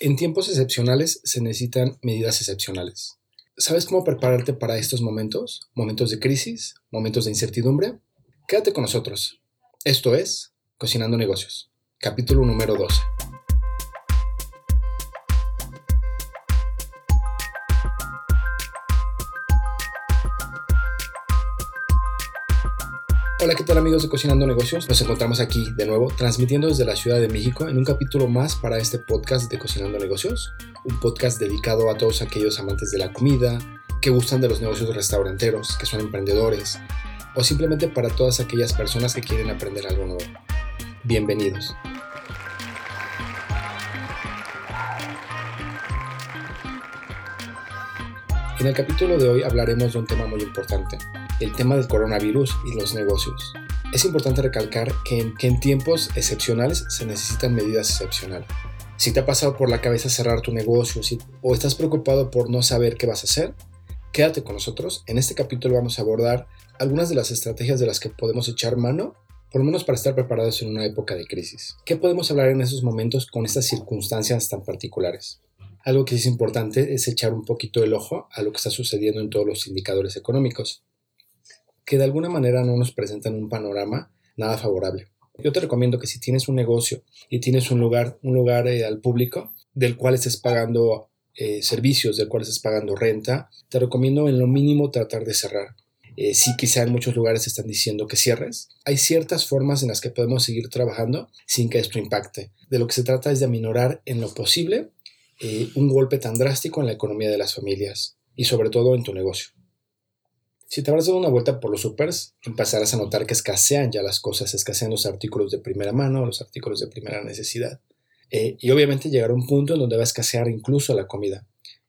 En tiempos excepcionales se necesitan medidas excepcionales. ¿Sabes cómo prepararte para estos momentos? Momentos de crisis, momentos de incertidumbre. Quédate con nosotros. Esto es Cocinando Negocios, capítulo número 12. Hola, ¿qué tal amigos de Cocinando Negocios? Nos encontramos aquí de nuevo transmitiendo desde la Ciudad de México en un capítulo más para este podcast de Cocinando Negocios, un podcast dedicado a todos aquellos amantes de la comida, que gustan de los negocios restauranteros, que son emprendedores, o simplemente para todas aquellas personas que quieren aprender algo nuevo. Bienvenidos. En el capítulo de hoy hablaremos de un tema muy importante, el tema del coronavirus y los negocios. Es importante recalcar que en, tiempos excepcionales se necesitan medidas excepcionales. Si te ha pasado por la cabeza cerrar tu negocio o estás preocupado por no saber qué vas a hacer, quédate con nosotros. En este capítulo vamos a abordar algunas de las estrategias de las que podemos echar mano, por lo menos para estar preparados en una época de crisis. ¿Qué podemos hablar en esos momentos con estas circunstancias tan particulares? Algo que es importante es echar un poquito el ojo a lo que está sucediendo en todos los indicadores económicos que de alguna manera no nos presentan un panorama nada favorable. Yo te recomiendo que si tienes un negocio y tienes un lugar, un lugar eh, al público del cual estés pagando eh, servicios, del cual estés pagando renta, te recomiendo en lo mínimo tratar de cerrar. Eh, si quizá en muchos lugares están diciendo que cierres, hay ciertas formas en las que podemos seguir trabajando sin que esto impacte. De lo que se trata es de aminorar en lo posible un golpe tan drástico en la economía de las familias y sobre todo en tu negocio. Si te habrás dado una vuelta por los supers, empezarás a notar que escasean ya las cosas, escasean los artículos de primera mano, los artículos de primera necesidad. Eh, y obviamente llegará un punto en donde va a escasear incluso la comida.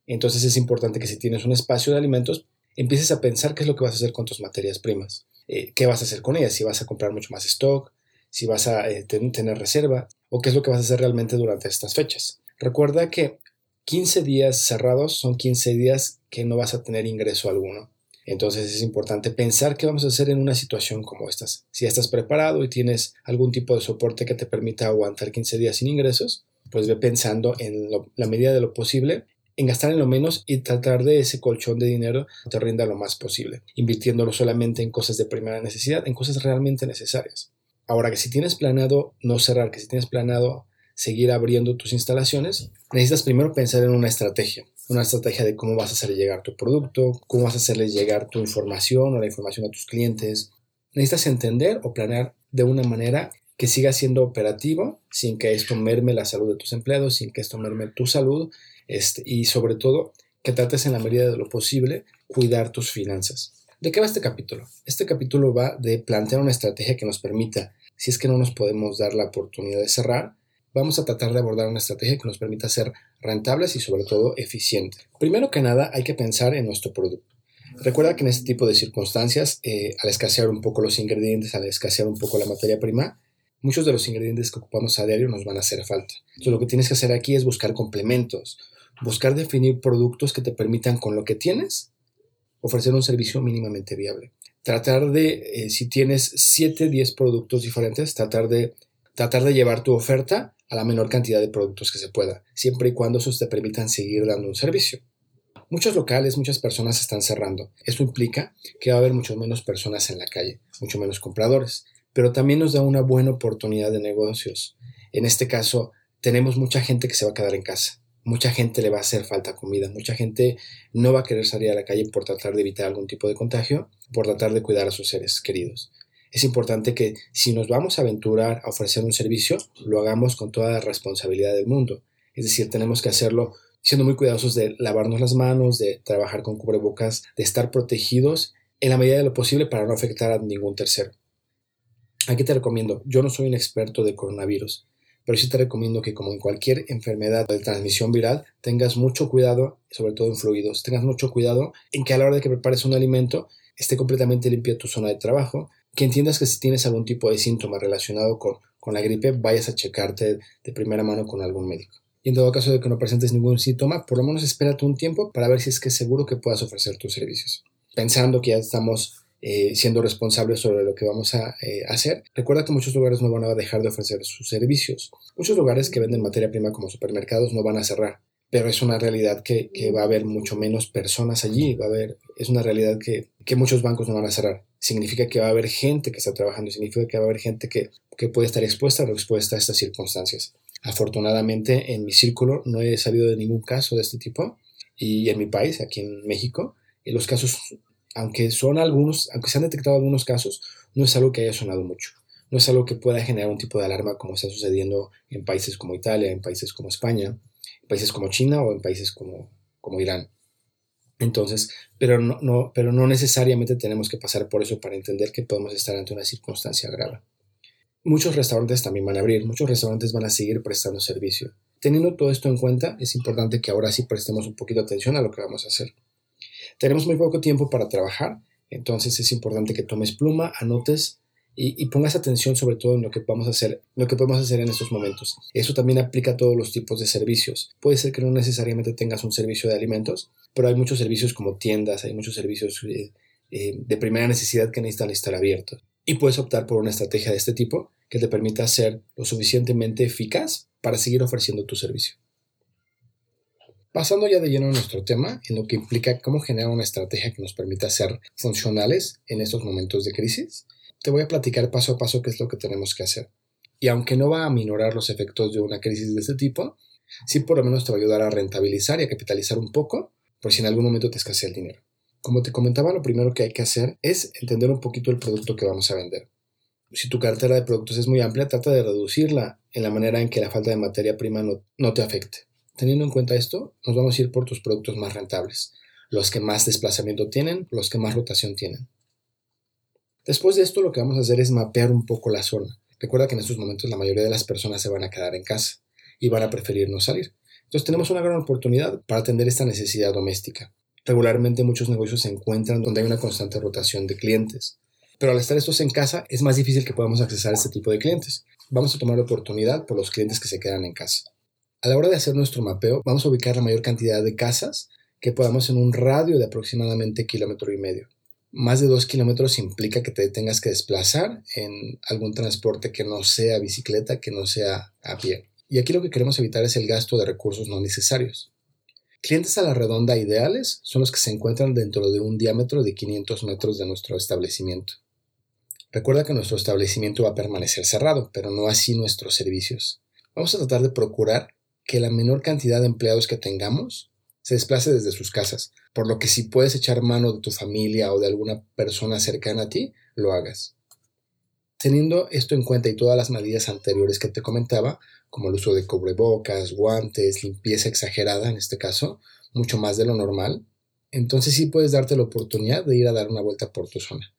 Entonces es importante que si tienes un espacio de alimentos, empieces a pensar qué es lo que vas a hacer con tus materias primas. Eh, ¿Qué vas a hacer con ellas? Si vas a comprar mucho más stock, si vas a eh, tener reserva, o qué es lo que vas a hacer realmente durante estas fechas. Recuerda que 15 días cerrados son 15 días que no vas a tener ingreso alguno. Entonces es importante pensar qué vamos a hacer en una situación como esta. Si estás preparado y tienes algún tipo de soporte que te permita aguantar 15 días sin ingresos, pues ve pensando en la medida de lo posible en gastar en lo menos y tratar de ese colchón de dinero te rinda lo más posible, invirtiéndolo solamente en cosas de primera necesidad, en cosas realmente necesarias. Ahora que si tienes planeado no cerrar, que si tienes planeado seguir abriendo tus instalaciones, necesitas primero pensar en una estrategia una estrategia de cómo vas a hacer llegar tu producto, cómo vas a hacerles llegar tu información o la información a tus clientes. Necesitas entender o planear de una manera que siga siendo operativo sin que esto merme la salud de tus empleados, sin que esto merme tu salud este, y sobre todo que trates en la medida de lo posible cuidar tus finanzas. ¿De qué va este capítulo? Este capítulo va de plantear una estrategia que nos permita, si es que no nos podemos dar la oportunidad de cerrar, vamos a tratar de abordar una estrategia que nos permita ser rentables y sobre todo eficientes. Primero que nada hay que pensar en nuestro producto. Recuerda que en este tipo de circunstancias, eh, al escasear un poco los ingredientes, al escasear un poco la materia prima, muchos de los ingredientes que ocupamos a diario nos van a hacer falta. Entonces lo que tienes que hacer aquí es buscar complementos, buscar definir productos que te permitan con lo que tienes ofrecer un servicio mínimamente viable. Tratar de, eh, si tienes 7, 10 productos diferentes, tratar de, tratar de llevar tu oferta a la menor cantidad de productos que se pueda, siempre y cuando esos te permitan seguir dando un servicio. Muchos locales, muchas personas están cerrando. Esto implica que va a haber mucho menos personas en la calle, mucho menos compradores, pero también nos da una buena oportunidad de negocios. En este caso, tenemos mucha gente que se va a quedar en casa. Mucha gente le va a hacer falta comida, mucha gente no va a querer salir a la calle por tratar de evitar algún tipo de contagio, por tratar de cuidar a sus seres queridos es importante que si nos vamos a aventurar a ofrecer un servicio, lo hagamos con toda la responsabilidad del mundo. Es decir, tenemos que hacerlo siendo muy cuidadosos de lavarnos las manos, de trabajar con cubrebocas, de estar protegidos en la medida de lo posible para no afectar a ningún tercero. Aquí te recomiendo, yo no soy un experto de coronavirus, pero sí te recomiendo que como en cualquier enfermedad de transmisión viral, tengas mucho cuidado, sobre todo en fluidos, tengas mucho cuidado en que a la hora de que prepares un alimento esté completamente limpia tu zona de trabajo, que entiendas que si tienes algún tipo de síntoma relacionado con, con la gripe, vayas a checarte de primera mano con algún médico. Y en todo caso de que no presentes ningún síntoma, por lo menos espérate un tiempo para ver si es que es seguro que puedas ofrecer tus servicios. Pensando que ya estamos eh, siendo responsables sobre lo que vamos a eh, hacer. Recuerda que muchos lugares no van a dejar de ofrecer sus servicios. Muchos lugares que venden materia prima como supermercados no van a cerrar, pero es una realidad que, va a haber mucho menos personas allí, va a haber, es una realidad que, muchos bancos no van a cerrar. Significa que va a haber gente que está trabajando, significa que va a haber gente que, que puede estar expuesta o expuesta a estas circunstancias. Afortunadamente en mi círculo no he salido de ningún caso de este tipo y en mi país, aquí en México, los casos aunque son algunos, aunque se han detectado algunos casos, no es algo que haya sonado mucho. No es algo que pueda generar un tipo de alarma como está sucediendo en países como Italia, en países como España, en países como China o en países como, como Irán. Entonces, pero no, pero no necesariamente tenemos que pasar por eso para entender que podemos estar ante una circunstancia grave. Muchos restaurantes también van a abrir, muchos restaurantes van a seguir prestando servicio. Teniendo todo esto en cuenta, es importante que ahora sí prestemos un poquito de atención a lo que vamos a hacer. Tenemos muy poco tiempo para trabajar, entonces es importante que tomes pluma, anotes y, pongas atención sobre todo en lo que vamos a hacer, lo que podemos hacer en estos momentos. Eso también aplica a todos los tipos de servicios. Puede ser que no necesariamente tengas un servicio de alimentos, pero hay muchos servicios como tiendas, hay muchos servicios eh, eh, de primera necesidad que necesitan estar abiertos. Y puedes optar por una estrategia de este tipo que te permita ser lo suficientemente eficaz para seguir ofreciendo tu servicio. Pasando ya de lleno a nuestro tema, en lo que implica cómo generar una estrategia que nos permita ser funcionales en estos momentos de crisis, te voy a platicar paso a paso qué es lo que tenemos que hacer. Y aunque no va a minorar los efectos de una crisis de este tipo, sí por lo menos te va a ayudar a rentabilizar y a capitalizar un poco, por si en algún momento te escasea el dinero. Como te comentaba, lo primero que hay que hacer es entender un poquito el producto que vamos a vender. Si tu cartera de productos es muy amplia, trata de reducirla en la manera en que la falta de materia prima no, no te afecte. Teniendo en cuenta esto, nos vamos a ir por tus productos más rentables, los que más desplazamiento tienen, los que más rotación tienen. Después de esto, lo que vamos a hacer es mapear un poco la zona. Recuerda que en estos momentos la mayoría de las personas se van a quedar en casa y van a preferir no salir. Entonces tenemos una gran oportunidad para atender esta necesidad doméstica. Regularmente muchos negocios se encuentran donde hay una constante rotación de clientes. Pero al estar estos en casa es más difícil que podamos accesar a este tipo de clientes. Vamos a tomar la oportunidad por los clientes que se quedan en casa. A la hora de hacer nuestro mapeo, vamos a ubicar la mayor cantidad de casas que podamos en un radio de aproximadamente kilómetro y medio. Más de dos kilómetros implica que te tengas que desplazar en algún transporte que no sea bicicleta, que no sea a pie. Y aquí lo que queremos evitar es el gasto de recursos no necesarios. Clientes a la redonda ideales son los que se encuentran dentro de un diámetro de 500 metros de nuestro establecimiento. Recuerda que nuestro establecimiento va a permanecer cerrado, pero no así nuestros servicios. Vamos a tratar de procurar que la menor cantidad de empleados que tengamos se desplace desde sus casas, por lo que si puedes echar mano de tu familia o de alguna persona cercana a ti, lo hagas. Teniendo esto en cuenta y todas las medidas anteriores que te comentaba, como el uso de cubrebocas, guantes, limpieza exagerada en este caso, mucho más de lo normal, entonces sí puedes darte la oportunidad de ir a dar una vuelta por tu zona.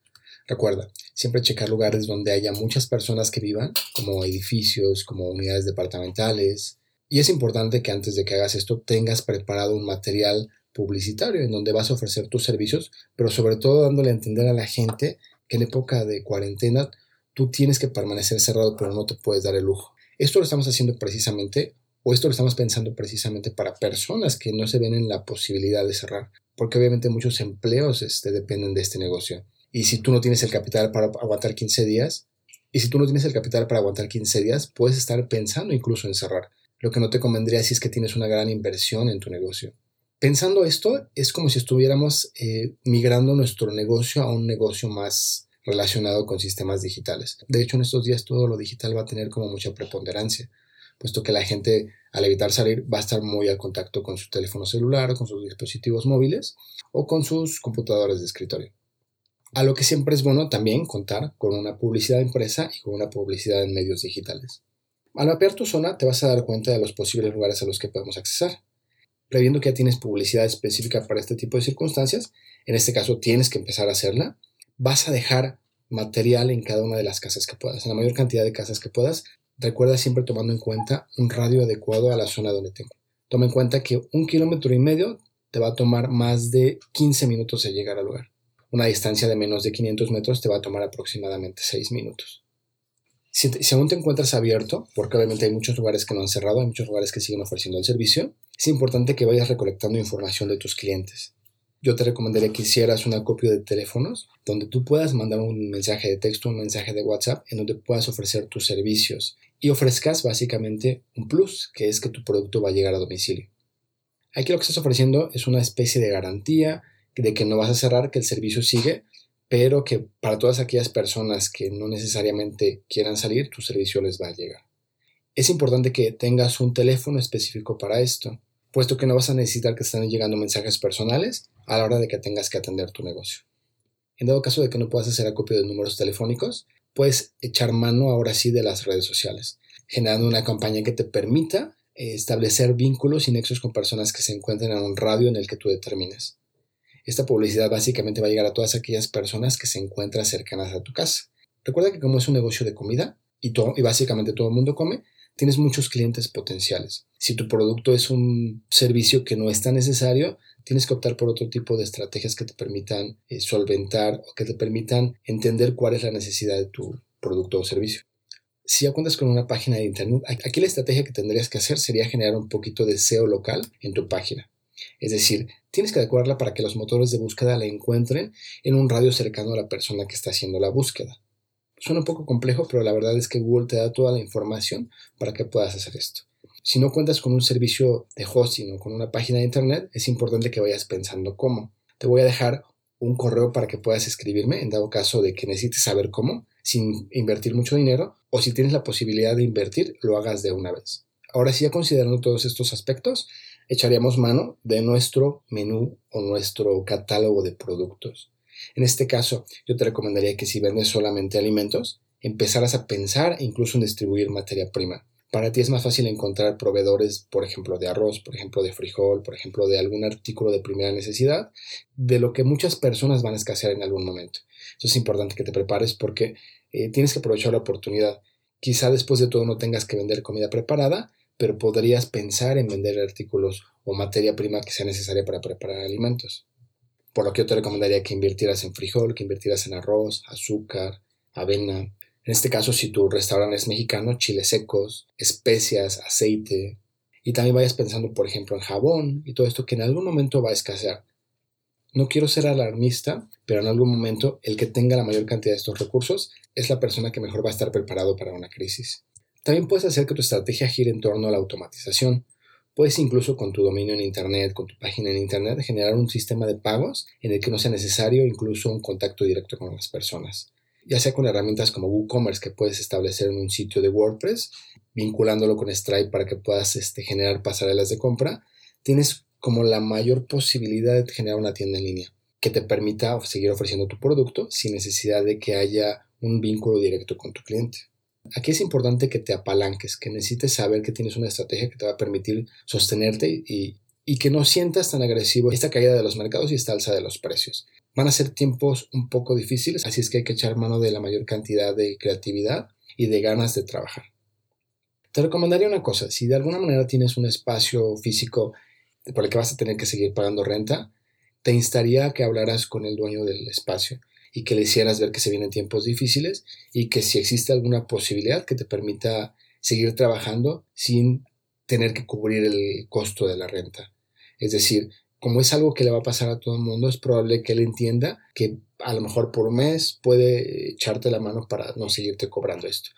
Recuerda, siempre checar lugares donde haya muchas personas que vivan, como edificios, como unidades departamentales, y es importante que antes de que hagas esto tengas preparado un material publicitario en donde vas a ofrecer tus servicios, pero sobre todo dándole a entender a la gente que en época de cuarentena tú tienes que permanecer cerrado, pero no te puedes dar el lujo. Esto lo estamos haciendo precisamente, o esto lo estamos pensando precisamente para personas que no se ven en la posibilidad de cerrar, porque obviamente muchos empleos este, dependen de este negocio. Y si tú no tienes el capital para aguantar 15 días, y si tú no tienes el capital para aguantar 15 días, puedes estar pensando incluso en cerrar lo que no te convendría si es que tienes una gran inversión en tu negocio. Pensando esto, es como si estuviéramos eh, migrando nuestro negocio a un negocio más relacionado con sistemas digitales. De hecho, en estos días todo lo digital va a tener como mucha preponderancia, puesto que la gente al evitar salir va a estar muy al contacto con su teléfono celular, con sus dispositivos móviles o con sus computadores de escritorio. A lo que siempre es bueno también contar con una publicidad impresa y con una publicidad en medios digitales. Al mapear tu zona te vas a dar cuenta de los posibles lugares a los que podemos accesar. Previendo que ya tienes publicidad específica para este tipo de circunstancias, en este caso tienes que empezar a hacerla, vas a dejar material en cada una de las casas que puedas, en la mayor cantidad de casas que puedas. Recuerda siempre tomando en cuenta un radio adecuado a la zona donde tengo. Toma en cuenta que un kilómetro y medio te va a tomar más de 15 minutos de llegar al lugar. Una distancia de menos de 500 metros te va a tomar aproximadamente 6 minutos. Si, aún te encuentras abierto, porque obviamente hay muchos lugares que no han cerrado, hay muchos lugares que siguen ofreciendo el servicio, es importante que vayas recolectando información de tus clientes. yo te recomendaría que hicieras una copia de teléfonos donde tú puedas mandar un mensaje de texto, un mensaje de WhatsApp, en donde puedas ofrecer tus servicios y ofrezcas básicamente un plus, que es que tu producto va a llegar a domicilio. Aquí lo que estás ofreciendo es una especie de garantía de que no vas a cerrar, que el servicio sigue, pero que para todas aquellas personas que no necesariamente quieran salir, tu servicio les va a llegar. Es importante que tengas un teléfono específico para esto, puesto que no vas a necesitar que estén llegando mensajes personales a la hora de que tengas que atender tu negocio. En dado caso de que no puedas hacer acopio de números telefónicos, puedes echar mano ahora sí de las redes sociales, generando una campaña que te permita eh, establecer vínculos y nexos con personas que se encuentren en un radio en el que tú determines. Esta publicidad básicamente va a llegar a todas aquellas personas que se encuentran cercanas a tu casa. Recuerda que como es un negocio de comida y, básicamente todo el mundo come, tienes muchos clientes potenciales. Si tu producto es un servicio que no es tan necesario, tienes que optar por otro tipo de estrategias que te permitan eh, solventar o que te permitan entender cuál es la necesidad de tu producto o servicio. Si ya cuentas con una página de internet, aquí la estrategia que tendrías que hacer sería generar un poquito de SEO local en tu página. Es decir, tienes que adecuarla para que los motores de búsqueda la encuentren en un radio cercano a la persona que está haciendo la búsqueda. Suena un poco complejo, pero la verdad es que Google te da toda la información para que puedas hacer esto. Si no cuentas con un servicio de hosting o con una página de internet, es importante que vayas pensando cómo. Te voy a dejar un correo para que puedas escribirme en dado caso de que necesites saber cómo, sin invertir mucho dinero, o si tienes la posibilidad de invertir, lo hagas de una vez. Ahora sí, ya considerando todos estos aspectos, echaríamos mano de nuestro menú o nuestro catálogo de productos. En este caso, yo te recomendaría que si vendes solamente alimentos, empezaras a pensar incluso en distribuir materia prima. Para ti es más fácil encontrar proveedores, por ejemplo, de arroz, por ejemplo, de frijol, por ejemplo, de algún artículo de primera necesidad, de lo que muchas personas van a escasear en algún momento. Eso es importante que te prepares porque eh, tienes que aprovechar la oportunidad. Quizá después de todo no tengas que vender comida preparada, pero podrías pensar en vender artículos o materia prima que sea necesaria para preparar alimentos. Por lo que yo te recomendaría que invirtieras en frijol, que invirtieras en arroz, azúcar, avena. En este caso, si tu restaurante es mexicano, chiles secos, especias, aceite. Y también vayas pensando, por ejemplo, en jabón y todo esto que en algún momento va a escasear. No quiero ser alarmista, pero en algún momento el que tenga la mayor cantidad de estos recursos es la persona que mejor va a estar preparado para una crisis. También puedes hacer que tu estrategia gire en torno a la automatización. Puedes incluso con tu dominio en Internet, con tu página en Internet, generar un sistema de pagos en el que no sea necesario incluso un contacto directo con las personas. Ya sea con herramientas como WooCommerce que puedes establecer en un sitio de WordPress, vinculándolo con Stripe para que puedas este, generar pasarelas de compra, tienes como la mayor posibilidad de generar una tienda en línea que te permita seguir ofreciendo tu producto sin necesidad de que haya un vínculo directo con tu cliente. Aquí es importante que te apalanques, que necesites saber que tienes una estrategia que te va a permitir sostenerte y, que no sientas tan agresivo esta caída de los mercados y esta alza de los precios. Van a ser tiempos un poco difíciles, así es que hay que echar mano de la mayor cantidad de creatividad y de ganas de trabajar. Te recomendaría una cosa, si de alguna manera tienes un espacio físico por el que vas a tener que seguir pagando renta, te instaría a que hablaras con el dueño del espacio y que le hicieras ver que se vienen tiempos difíciles y que si existe alguna posibilidad que te permita seguir trabajando sin tener que cubrir el costo de la renta. Es decir, como es algo que le va a pasar a todo el mundo, es probable que él entienda que a lo mejor por un mes puede echarte la mano para no seguirte cobrando esto.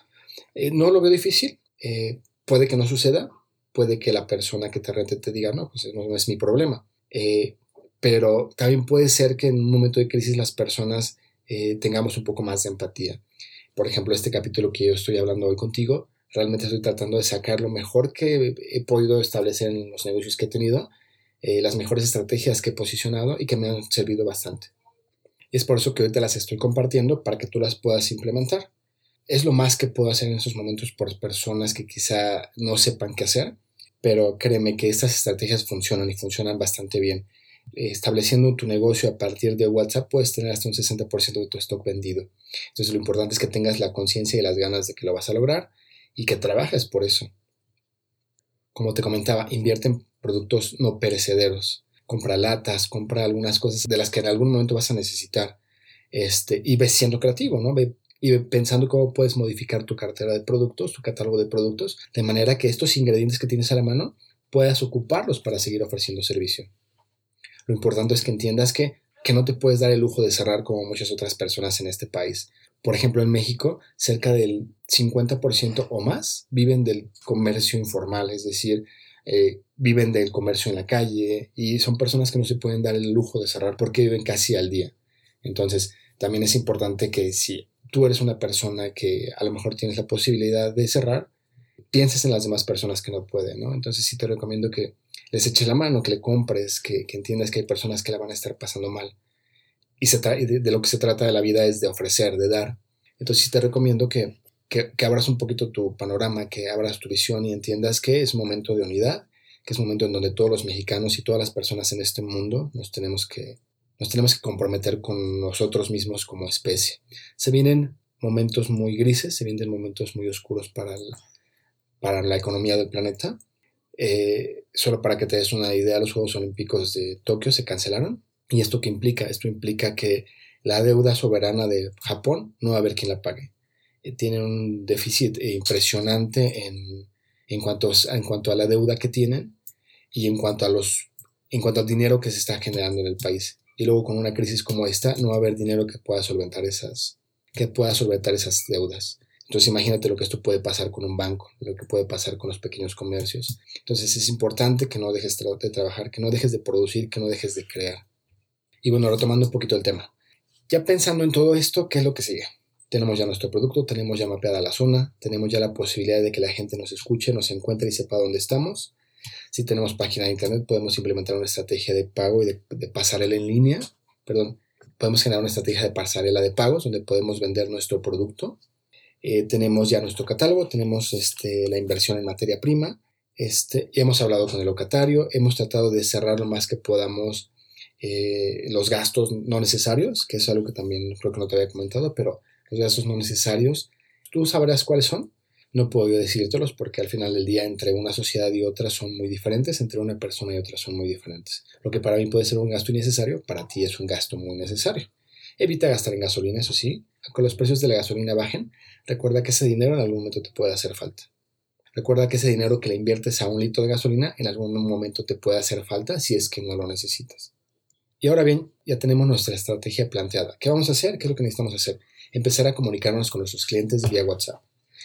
Eh, no lo veo difícil, eh, puede que no suceda, puede que la persona que te rente te diga, no, pues no, es mi problema. Eh, pero también puede ser que en un momento de crisis las personas eh, tengamos un poco más de empatía. Por ejemplo, este capítulo que yo estoy hablando hoy contigo, realmente estoy tratando de sacar lo mejor que he podido establecer en los negocios que he tenido, eh, las mejores estrategias que he posicionado y que me han servido bastante. Y es por eso que hoy te las estoy compartiendo para que tú las puedas implementar. Es lo más que puedo hacer en estos momentos por personas que quizá no sepan qué hacer, pero créeme que estas estrategias funcionan y funcionan bastante bien estableciendo tu negocio a partir de WhatsApp puedes tener hasta un 60% de tu stock vendido. Entonces lo importante es que tengas la conciencia y las ganas de que lo vas a lograr y que trabajes por eso. Como te comentaba, invierte en productos no perecederos. Compra latas, compra algunas cosas de las que en algún momento vas a necesitar. Este, y ves siendo creativo, ¿no? Ve, y pensando cómo puedes modificar tu cartera de productos, tu catálogo de productos, de manera que estos ingredientes que tienes a la mano puedas ocuparlos para seguir ofreciendo servicio. Lo importante es que entiendas que, que no te puedes dar el lujo de cerrar como muchas otras personas en este país. Por ejemplo, en México, cerca del 50% o más viven del comercio informal, es decir, eh, viven del comercio en la calle y son personas que no se pueden dar el lujo de cerrar porque viven casi al día. Entonces, también es importante que si tú eres una persona que a lo mejor tienes la posibilidad de cerrar, pienses en las demás personas que no pueden, ¿no? Entonces sí te recomiendo que les eches la mano, que le compres, que, entiendas que hay personas que la van a estar pasando mal. Y, de, lo que se trata de la vida es de ofrecer, de dar. Entonces sí te recomiendo que, que, abras un poquito tu panorama, que abras tu visión y entiendas que es momento de unidad, que es momento en donde todos los mexicanos y todas las personas en este mundo nos tenemos que, nos tenemos que comprometer con nosotros mismos como especie. Se vienen momentos muy grises, se vienen momentos muy oscuros para, para la economía del planeta. Eh, solo para que te des una idea, los Juegos Olímpicos de Tokio se cancelaron. ¿Y esto qué implica? Esto implica que la deuda soberana de Japón no va a haber quien la pague. Eh, tienen un déficit impresionante en, en, cuanto, en cuanto a la deuda que tienen y en cuanto, a los, en cuanto al dinero que se está generando en el país. Y luego con una crisis como esta no va a haber dinero que pueda solventar esas, que pueda solventar esas deudas. Entonces imagínate lo que esto puede pasar con un banco, lo que puede pasar con los pequeños comercios. Entonces es importante que no dejes de trabajar, que no dejes de producir, que no dejes de crear. Y bueno, retomando un poquito el tema. Ya pensando en todo esto, ¿qué es lo que sigue? Tenemos ya nuestro producto, tenemos ya mapeada la zona, tenemos ya la posibilidad de que la gente nos escuche, nos encuentre y sepa dónde estamos. Si tenemos página de internet, podemos implementar una estrategia de pago y de, pasarela en línea. Perdón, podemos generar una estrategia de pasarela de pagos donde podemos vender nuestro producto. Eh, tenemos ya nuestro catálogo, tenemos este, la inversión en materia prima. Este, hemos hablado con el locatario, hemos tratado de cerrar lo más que podamos eh, los gastos no necesarios, que es algo que también creo que no te había comentado, pero los gastos no necesarios, tú sabrás cuáles son. No puedo yo decírtelos porque al final del día entre una sociedad y otra son muy diferentes, entre una persona y otra son muy diferentes. Lo que para mí puede ser un gasto innecesario, para ti es un gasto muy necesario. Evita gastar en gasolina, eso sí. Con los precios de la gasolina bajen, recuerda que ese dinero en algún momento te puede hacer falta. Recuerda que ese dinero que le inviertes a un litro de gasolina en algún momento te puede hacer falta si es que no lo necesitas. Y ahora bien, ya tenemos nuestra estrategia planteada. ¿Qué vamos a hacer? ¿Qué es lo que necesitamos hacer? empezar a comunicarnos con nuestros clientes vía WhatsApp.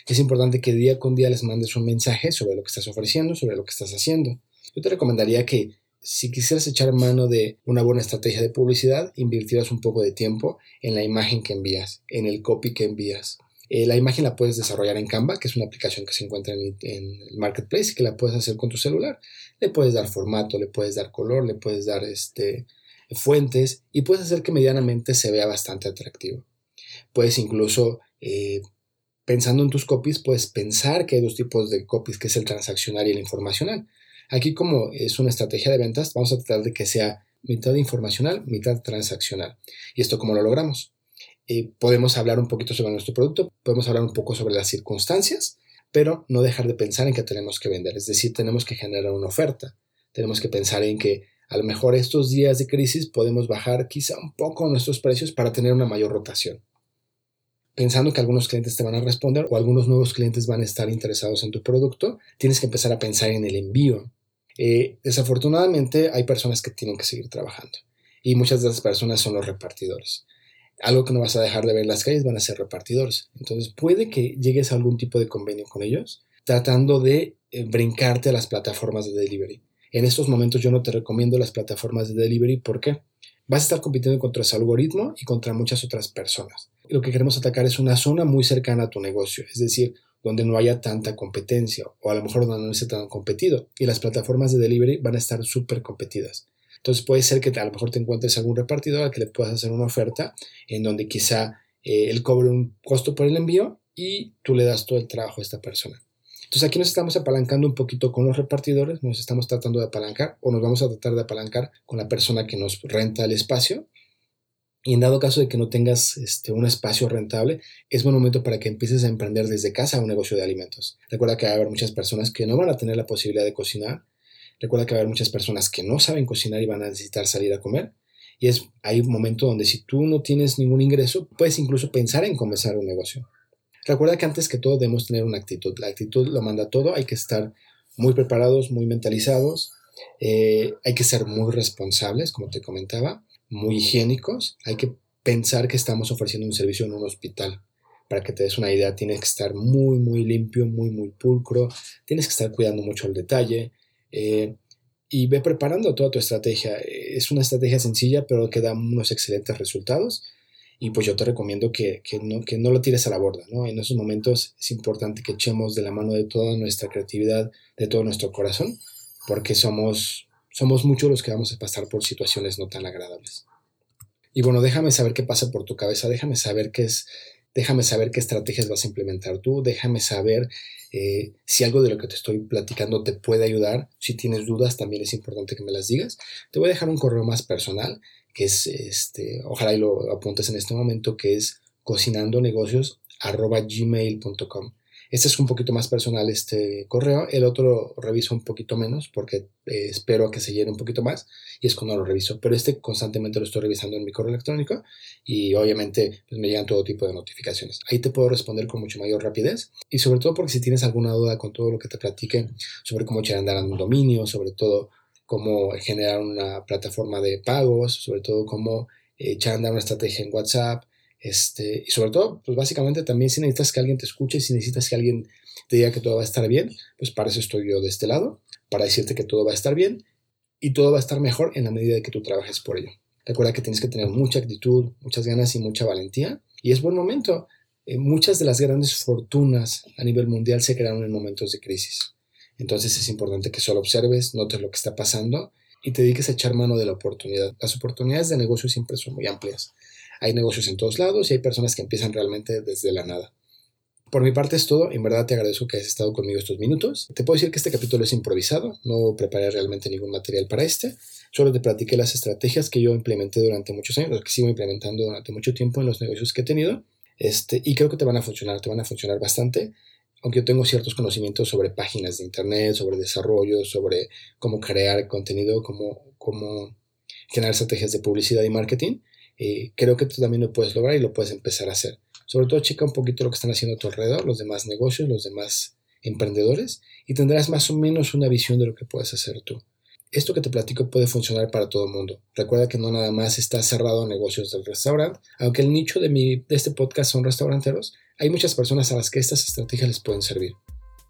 Es importante que día con día les mandes un mensaje sobre lo que estás ofreciendo, sobre lo que estás haciendo. Yo te recomendaría que si quisieras echar mano de una buena estrategia de publicidad, invirtieras un poco de tiempo en la imagen que envías, en el copy que envías. Eh, la imagen la puedes desarrollar en Canva, que es una aplicación que se encuentra en, el marketplace que la puedes hacer con tu celular. Le puedes dar formato, le puedes dar color, le puedes dar este, fuentes y puedes hacer que medianamente se vea bastante atractivo. Puedes incluso, eh, pensando en tus copies, puedes pensar que hay dos tipos de copies, que es el transaccional y el informacional. Aquí como es una estrategia de ventas, vamos a tratar de que sea mitad informacional, mitad transaccional. ¿Y esto cómo lo logramos? Eh, podemos hablar un poquito sobre nuestro producto, podemos hablar un poco sobre las circunstancias, pero no dejar de pensar en que tenemos que vender, es decir, tenemos que generar una oferta, tenemos que pensar en que a lo mejor estos días de crisis podemos bajar quizá un poco nuestros precios para tener una mayor rotación pensando que algunos clientes te van a responder o algunos nuevos clientes van a estar interesados en tu producto, tienes que empezar a pensar en el envío. Eh, desafortunadamente hay personas que tienen que seguir trabajando y muchas de esas personas son los repartidores. Algo que no vas a dejar de ver en las calles van a ser repartidores. Entonces puede que llegues a algún tipo de convenio con ellos tratando de eh, brincarte a las plataformas de delivery. En estos momentos yo no te recomiendo las plataformas de delivery. ¿Por qué? Vas a estar compitiendo contra ese algoritmo y contra muchas otras personas lo que queremos atacar es una zona muy cercana a tu negocio, es decir, donde no haya tanta competencia o a lo mejor donde no esté tan competido. Y las plataformas de delivery van a estar súper competidas. Entonces puede ser que a lo mejor te encuentres algún repartidor al que le puedas hacer una oferta en donde quizá eh, él cobre un costo por el envío y tú le das todo el trabajo a esta persona. Entonces aquí nos estamos apalancando un poquito con los repartidores, nos estamos tratando de apalancar o nos vamos a tratar de apalancar con la persona que nos renta el espacio y en dado caso de que no tengas este, un espacio rentable, es buen momento para que empieces a emprender desde casa un negocio de alimentos. Recuerda que va a haber muchas personas que no van a tener la posibilidad de cocinar. Recuerda que va a haber muchas personas que no saben cocinar y van a necesitar salir a comer. Y es, hay un momento donde si tú no tienes ningún ingreso, puedes incluso pensar en comenzar un negocio. Recuerda que antes que todo debemos tener una actitud. La actitud lo manda todo. Hay que estar muy preparados, muy mentalizados Eh, hay que ser muy responsables, como te comentaba, muy higiénicos. Hay que pensar que estamos ofreciendo un servicio en un hospital. Para que te des una idea, tienes que estar muy, muy limpio, muy, muy pulcro. Tienes que estar cuidando mucho el detalle. Eh, y ve preparando toda tu estrategia. Es una estrategia sencilla, pero que da unos excelentes resultados. Y pues yo te recomiendo que, no, que no lo tires a la borda, ¿no? En esos momentos es importante que echemos de la mano de toda nuestra creatividad, de todo nuestro corazón, porque somos, somos muchos los que vamos a pasar por situaciones no tan agradables. Y bueno, déjame saber qué pasa por tu cabeza, déjame saber qué es, déjame saber qué estrategias vas a implementar tú, déjame saber eh, si algo de lo que te estoy platicando te puede ayudar. Si tienes dudas, también es importante que me las digas. Te voy a dejar un correo más personal, que es, este, ojalá y lo apuntes en este momento, que es cocinandonegocios.gmail.com. Este es un poquito más personal, este correo. El otro lo reviso un poquito menos porque eh, espero que se llene un poquito más y es cuando lo reviso. Pero este constantemente lo estoy revisando en mi correo electrónico y obviamente pues, me llegan todo tipo de notificaciones. Ahí te puedo responder con mucho mayor rapidez y sobre todo porque si tienes alguna duda con todo lo que te platique sobre cómo echar a andar un dominio, sobre todo cómo generar una plataforma de pagos, sobre todo cómo echar a andar una estrategia en WhatsApp, este, y sobre todo, pues básicamente también si necesitas que alguien te escuche, si necesitas que alguien te diga que todo va a estar bien, pues para eso estoy yo de este lado, para decirte que todo va a estar bien y todo va a estar mejor en la medida de que tú trabajes por ello. Recuerda que tienes que tener mucha actitud, muchas ganas y mucha valentía y es buen momento. Eh, muchas de las grandes fortunas a nivel mundial se crearon en momentos de crisis. Entonces es importante que solo observes, notes lo que está pasando y te dediques a echar mano de la oportunidad. Las oportunidades de negocio siempre son muy amplias. Hay negocios en todos lados y hay personas que empiezan realmente desde la nada. Por mi parte es todo, en verdad te agradezco que hayas estado conmigo estos minutos. Te puedo decir que este capítulo es improvisado, no preparé realmente ningún material para este, solo te platiqué las estrategias que yo implementé durante muchos años, que sigo implementando durante mucho tiempo en los negocios que he tenido, este, y creo que te van a funcionar, te van a funcionar bastante, aunque yo tengo ciertos conocimientos sobre páginas de internet, sobre desarrollo, sobre cómo crear contenido, cómo, cómo generar estrategias de publicidad y marketing, eh, creo que tú también lo puedes lograr y lo puedes empezar a hacer. Sobre todo checa un poquito lo que están haciendo a tu alrededor, los demás negocios, los demás emprendedores, y tendrás más o menos una visión de lo que puedes hacer tú. Esto que te platico puede funcionar para todo el mundo. Recuerda que no nada más está cerrado a negocios del restaurante, aunque el nicho de, mi, de este podcast son restauranteros, hay muchas personas a las que estas estrategias les pueden servir.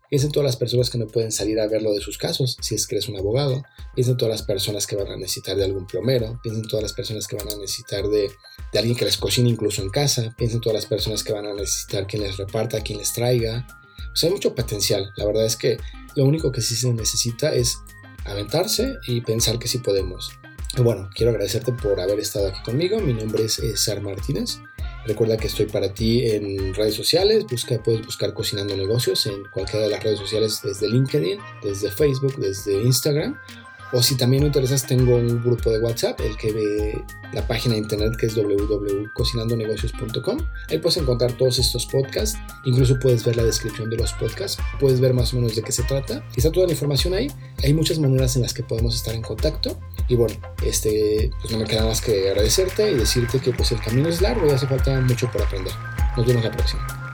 Piensa en todas las personas que no pueden salir a verlo de sus casos, si es que eres un abogado. Piensa en todas las personas que van a necesitar de algún plomero. Piensa en todas las personas que van a necesitar de, de alguien que les cocine incluso en casa. Piensa en todas las personas que van a necesitar quien les reparta, quien les traiga. O sea, hay mucho potencial. La verdad es que lo único que sí se necesita es aventarse y pensar que sí podemos. Bueno, quiero agradecerte por haber estado aquí conmigo. Mi nombre es Sar Martínez. Recuerda que estoy para ti en redes sociales. Busca, puedes buscar Cocinando Negocios en cualquiera de las redes sociales, desde LinkedIn, desde Facebook, desde Instagram. O si también me interesas, tengo un grupo de WhatsApp, el que ve la página de internet que es www.cocinandonegocios.com. Ahí puedes encontrar todos estos podcasts. Incluso puedes ver la descripción de los podcasts. Puedes ver más o menos de qué se trata. Está toda la información ahí. Hay muchas maneras en las que podemos estar en contacto. Y bueno, este, pues no me queda más que agradecerte y decirte que pues el camino es largo y hace falta mucho por aprender. Nos vemos la próxima.